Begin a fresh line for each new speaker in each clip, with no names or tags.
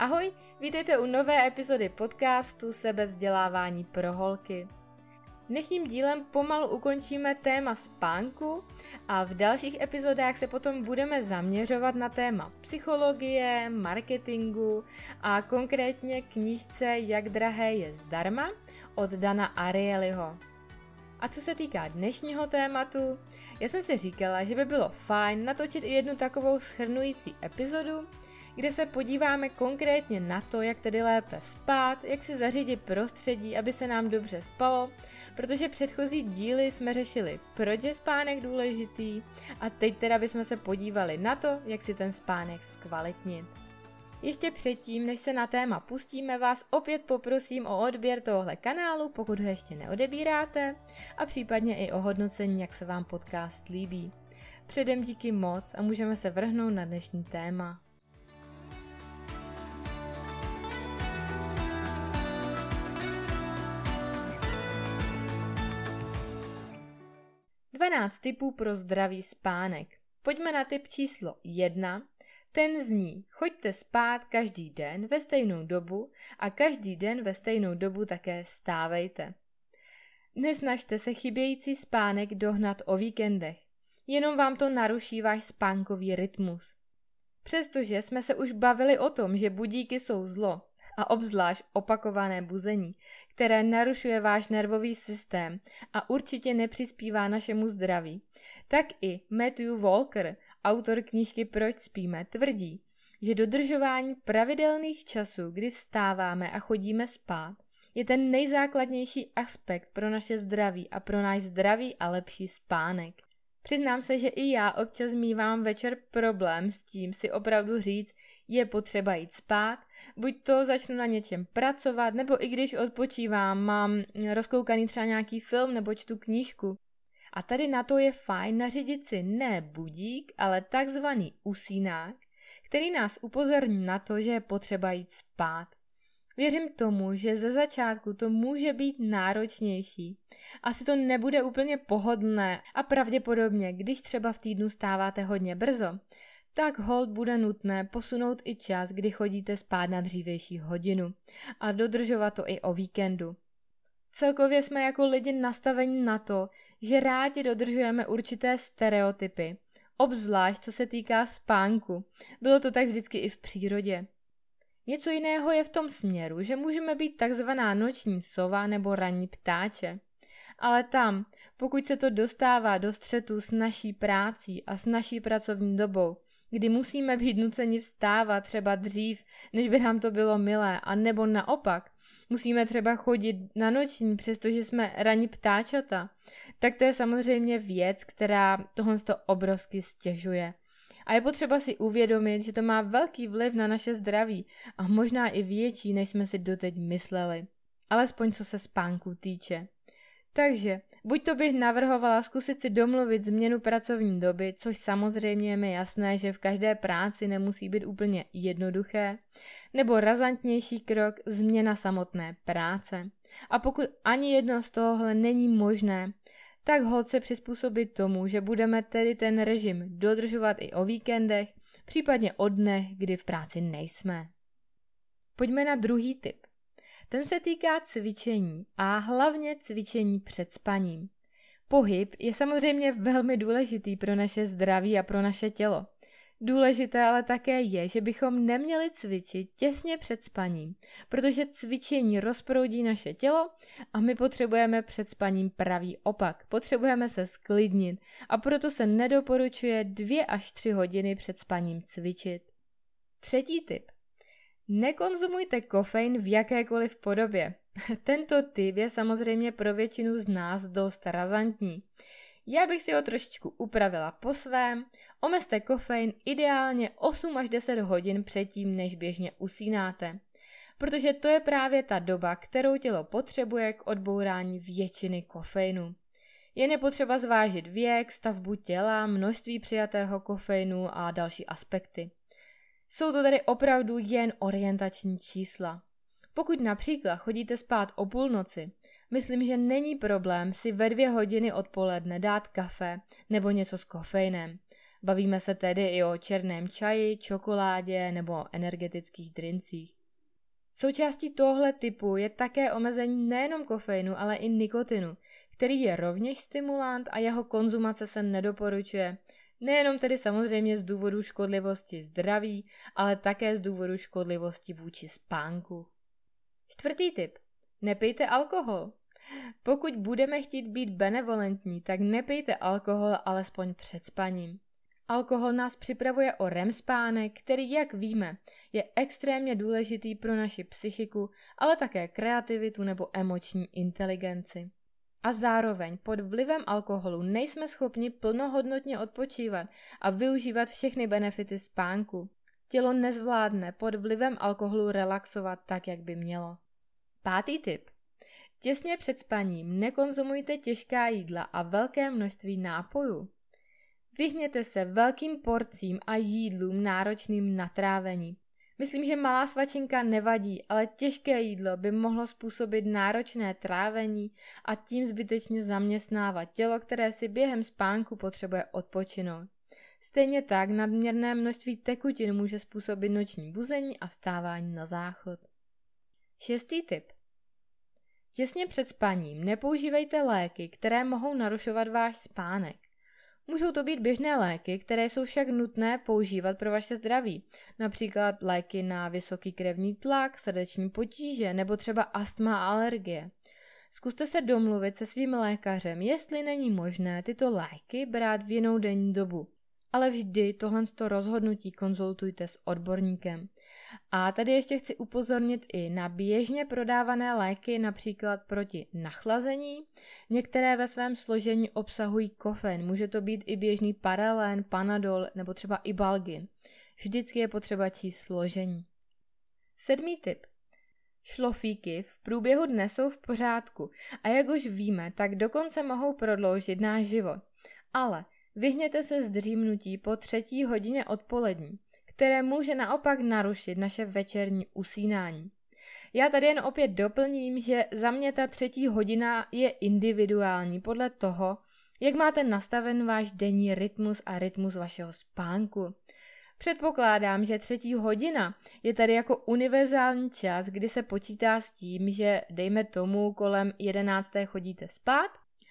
Ahoj, vítejte u nové epizody podcastu Sebevzdělávání pro holky. Dnešním dílem pomalu ukončíme téma spánku a v dalších epizodách se potom budeme zaměřovat na téma psychologie, marketingu a konkrétně knížce Jak drahé je zdarma od Dana Arielyho. A co se týká dnešního tématu, já jsem si říkala, že by bylo fajn natočit i jednu takovou schrnující epizodu, kde se podíváme konkrétně na to, jak tedy lépe spát, jak si zařídit prostředí, aby se nám dobře spalo, protože předchozí díly jsme řešili, proč je spánek důležitý a teď teda bychom se podívali na to, jak si ten spánek zkvalitnit. Ještě předtím, než se na téma pustíme, vás opět poprosím o odběr tohohle kanálu, pokud ho ještě neodebíráte, a případně i o hodnocení, jak se vám podcast líbí. Předem díky moc a můžeme se vrhnout na dnešní téma. 12 typů pro zdravý spánek. Pojďme na typ číslo 1. Ten zní, choďte spát každý den ve stejnou dobu a každý den ve stejnou dobu také stávejte. Nesnažte se chybějící spánek dohnat o víkendech. Jenom vám to naruší váš spánkový rytmus. Přestože jsme se už bavili o tom, že budíky jsou zlo, a obzvlášť opakované buzení, které narušuje váš nervový systém a určitě nepřispívá našemu zdraví, tak i Matthew Walker, autor knížky Proč spíme, tvrdí, že dodržování pravidelných časů, kdy vstáváme a chodíme spát, je ten nejzákladnější aspekt pro naše zdraví a pro náš zdravý a lepší spánek. Přiznám se, že i já občas mývám večer problém s tím si opravdu říct, je potřeba jít spát, buď to začnu na něčem pracovat, nebo i když odpočívám, mám rozkoukaný třeba nějaký film nebo čtu knížku. A tady na to je fajn nařídit si ne budík, ale takzvaný usínák, který nás upozorní na to, že je potřeba jít spát. Věřím tomu, že ze začátku to může být náročnější. Asi to nebude úplně pohodlné a pravděpodobně, když třeba v týdnu stáváte hodně brzo, tak hold bude nutné posunout i čas, kdy chodíte spát na dřívější hodinu a dodržovat to i o víkendu. Celkově jsme jako lidi nastaveni na to, že rádi dodržujeme určité stereotypy, obzvlášť co se týká spánku. Bylo to tak vždycky i v přírodě. Něco jiného je v tom směru, že můžeme být takzvaná noční sova nebo ranní ptáče. Ale tam, pokud se to dostává do střetu s naší prácí a s naší pracovní dobou, kdy musíme být nuceni vstávat třeba dřív, než by nám to bylo milé, a nebo naopak, musíme třeba chodit na noční, přestože jsme ranní ptáčata, tak to je samozřejmě věc, která tohle to obrovsky stěžuje. A je potřeba si uvědomit, že to má velký vliv na naše zdraví a možná i větší, než jsme si doteď mysleli. Alespoň co se spánku týče. Takže, buď to bych navrhovala zkusit si domluvit změnu pracovní doby, což samozřejmě je mi jasné, že v každé práci nemusí být úplně jednoduché, nebo razantnější krok změna samotné práce. A pokud ani jedno z tohohle není možné, tak hod se přizpůsobit tomu, že budeme tedy ten režim dodržovat i o víkendech, případně o dnech, kdy v práci nejsme. Pojďme na druhý tip. Ten se týká cvičení a hlavně cvičení před spaním. Pohyb je samozřejmě velmi důležitý pro naše zdraví a pro naše tělo. Důležité ale také je, že bychom neměli cvičit těsně před spaním, protože cvičení rozproudí naše tělo a my potřebujeme před spaním pravý opak. Potřebujeme se sklidnit a proto se nedoporučuje dvě až tři hodiny před spaním cvičit. Třetí tip. Nekonzumujte kofein v jakékoliv podobě. Tento typ je samozřejmě pro většinu z nás dost razantní. Já bych si ho trošičku upravila po svém. Omezte kofein ideálně 8 až 10 hodin předtím, než běžně usínáte. Protože to je právě ta doba, kterou tělo potřebuje k odbourání většiny kofeinu. Je nepotřeba zvážit věk, stavbu těla, množství přijatého kofeinu a další aspekty. Jsou to tedy opravdu jen orientační čísla. Pokud například chodíte spát o půlnoci, myslím, že není problém si ve dvě hodiny odpoledne dát kafe nebo něco s kofeinem. Bavíme se tedy i o černém čaji, čokoládě nebo energetických drincích. Součástí tohle typu je také omezení nejenom kofeinu, ale i nikotinu, který je rovněž stimulant a jeho konzumace se nedoporučuje. Nejenom tedy samozřejmě z důvodu škodlivosti zdraví, ale také z důvodu škodlivosti vůči spánku. Čtvrtý tip. Nepijte alkohol. Pokud budeme chtít být benevolentní, tak nepijte alkohol alespoň před spaním. Alkohol nás připravuje o REM spánek, který, jak víme, je extrémně důležitý pro naši psychiku, ale také kreativitu nebo emoční inteligenci. A zároveň pod vlivem alkoholu nejsme schopni plnohodnotně odpočívat a využívat všechny benefity spánku. Tělo nezvládne pod vlivem alkoholu relaxovat tak, jak by mělo. Pátý tip. Těsně před spaním nekonzumujte těžká jídla a velké množství nápojů. Vyhněte se velkým porcím a jídlům náročným na trávení. Myslím, že malá svačinka nevadí, ale těžké jídlo by mohlo způsobit náročné trávení a tím zbytečně zaměstnávat tělo, které si během spánku potřebuje odpočinout. Stejně tak nadměrné množství tekutin může způsobit noční buzení a vstávání na záchod. Šestý tip. Těsně před spaním nepoužívejte léky, které mohou narušovat váš spánek. Můžou to být běžné léky, které jsou však nutné používat pro vaše zdraví, například léky na vysoký krevní tlak, srdeční potíže nebo třeba astma a alergie. Zkuste se domluvit se svým lékařem, jestli není možné tyto léky brát v jinou denní dobu. Ale vždy tohle rozhodnutí konzultujte s odborníkem. A tady ještě chci upozornit i na běžně prodávané léky, například proti nachlazení. Některé ve svém složení obsahují kofein, může to být i běžný paralén, panadol nebo třeba i balgin. Vždycky je potřeba číst složení. Sedmý tip. Šlofíky v průběhu dne jsou v pořádku a jak už víme, tak dokonce mohou prodloužit náš život. Ale vyhněte se zdřímnutí po třetí hodině odpolední které může naopak narušit naše večerní usínání. Já tady jen opět doplním, že za mě ta třetí hodina je individuální podle toho, jak máte nastaven váš denní rytmus a rytmus vašeho spánku. Předpokládám, že třetí hodina je tady jako univerzální čas, kdy se počítá s tím, že dejme tomu kolem 11. chodíte spát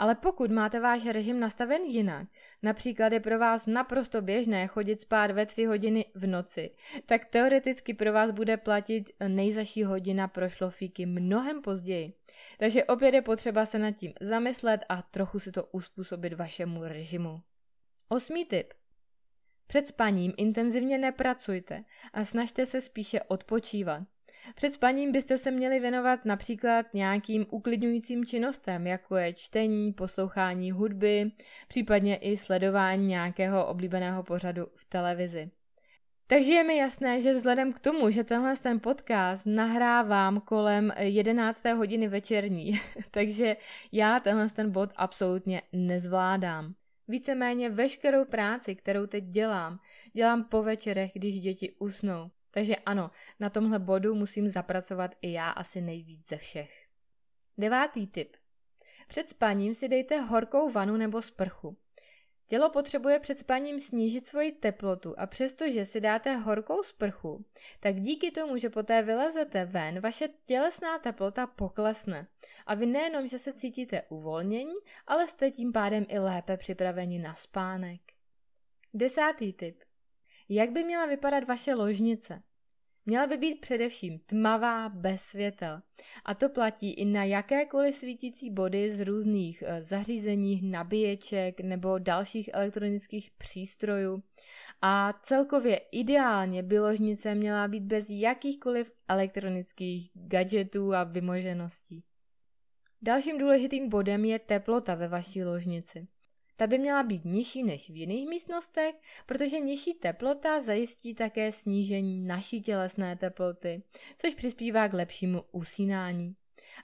ale pokud máte váš režim nastaven jinak, například je pro vás naprosto běžné chodit spát ve 3 hodiny v noci, tak teoreticky pro vás bude platit nejzaší hodina pro šlofíky mnohem později. Takže opět je potřeba se nad tím zamyslet a trochu si to uspůsobit vašemu režimu. Osmý tip. Před spaním intenzivně nepracujte a snažte se spíše odpočívat. Před spaním byste se měli věnovat například nějakým uklidňujícím činnostem, jako je čtení, poslouchání hudby, případně i sledování nějakého oblíbeného pořadu v televizi. Takže je mi jasné, že vzhledem k tomu, že tenhle ten podcast nahrávám kolem 11. hodiny večerní, takže já tenhle ten bod absolutně nezvládám. Víceméně veškerou práci, kterou teď dělám, dělám po večerech, když děti usnou. Takže ano, na tomhle bodu musím zapracovat i já asi nejvíc ze všech. Devátý tip. Před spaním si dejte horkou vanu nebo sprchu. Tělo potřebuje před spaním snížit svoji teplotu a přestože si dáte horkou sprchu, tak díky tomu, že poté vylezete ven, vaše tělesná teplota poklesne. A vy nejenom, že se cítíte uvolnění, ale jste tím pádem i lépe připraveni na spánek. Desátý tip. Jak by měla vypadat vaše ložnice? Měla by být především tmavá, bez světel. A to platí i na jakékoliv svítící body z různých eh, zařízení, nabíječek nebo dalších elektronických přístrojů. A celkově ideálně by ložnice měla být bez jakýchkoliv elektronických gadgetů a vymožeností. Dalším důležitým bodem je teplota ve vaší ložnici. Ta by měla být nižší než v jiných místnostech, protože nižší teplota zajistí také snížení naší tělesné teploty, což přispívá k lepšímu usínání.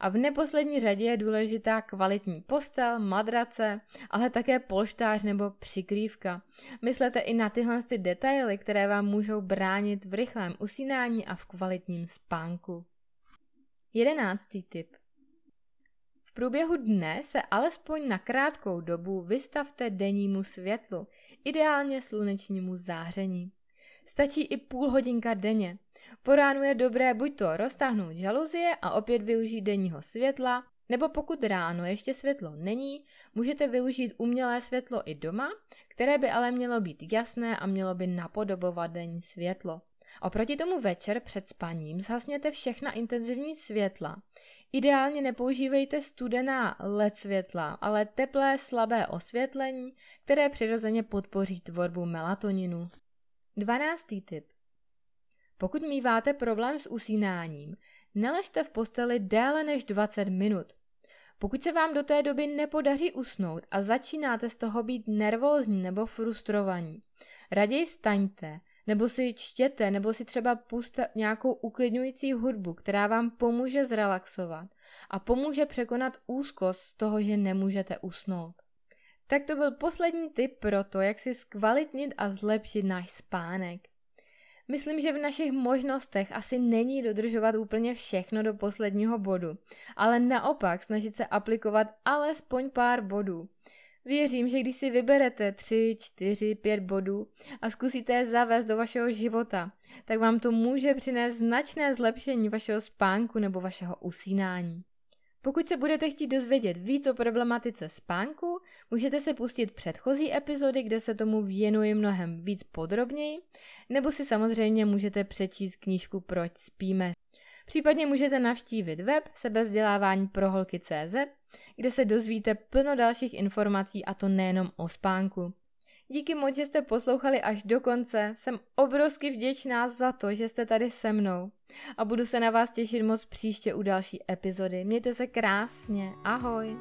A v neposlední řadě je důležitá kvalitní postel, madrace, ale také polštář nebo přikrývka. Myslete i na tyhle ty detaily, které vám můžou bránit v rychlém usínání a v kvalitním spánku. Jedenáctý tip průběhu dne se alespoň na krátkou dobu vystavte dennímu světlu, ideálně slunečnímu záření. Stačí i půl hodinka denně. Po ránu je dobré buď to roztáhnout žaluzie a opět využít denního světla, nebo pokud ráno ještě světlo není, můžete využít umělé světlo i doma, které by ale mělo být jasné a mělo by napodobovat denní světlo. Oproti tomu večer před spaním zhasněte všechna intenzivní světla. Ideálně nepoužívejte studená LED světla, ale teplé slabé osvětlení, které přirozeně podpoří tvorbu melatoninu. 12. tip. Pokud míváte problém s usínáním, neležte v posteli déle než 20 minut. Pokud se vám do té doby nepodaří usnout a začínáte z toho být nervózní nebo frustrovaní, raději vstaňte, nebo si čtěte, nebo si třeba puste nějakou uklidňující hudbu, která vám pomůže zrelaxovat a pomůže překonat úzkost z toho, že nemůžete usnout. Tak to byl poslední tip pro to, jak si zkvalitnit a zlepšit náš spánek. Myslím, že v našich možnostech asi není dodržovat úplně všechno do posledního bodu, ale naopak snažit se aplikovat alespoň pár bodů. Věřím, že když si vyberete 3, 4, 5 bodů a zkusíte je zavést do vašeho života, tak vám to může přinést značné zlepšení vašeho spánku nebo vašeho usínání. Pokud se budete chtít dozvědět víc o problematice spánku, můžete se pustit předchozí epizody, kde se tomu věnuji mnohem víc podrobněji, nebo si samozřejmě můžete přečíst knížku Proč spíme. Případně můžete navštívit web sebevzdělávání pro holky.cz, kde se dozvíte plno dalších informací a to nejenom o spánku. Díky moc, že jste poslouchali až do konce. Jsem obrovsky vděčná za to, že jste tady se mnou. A budu se na vás těšit moc příště u další epizody. Mějte se krásně. Ahoj.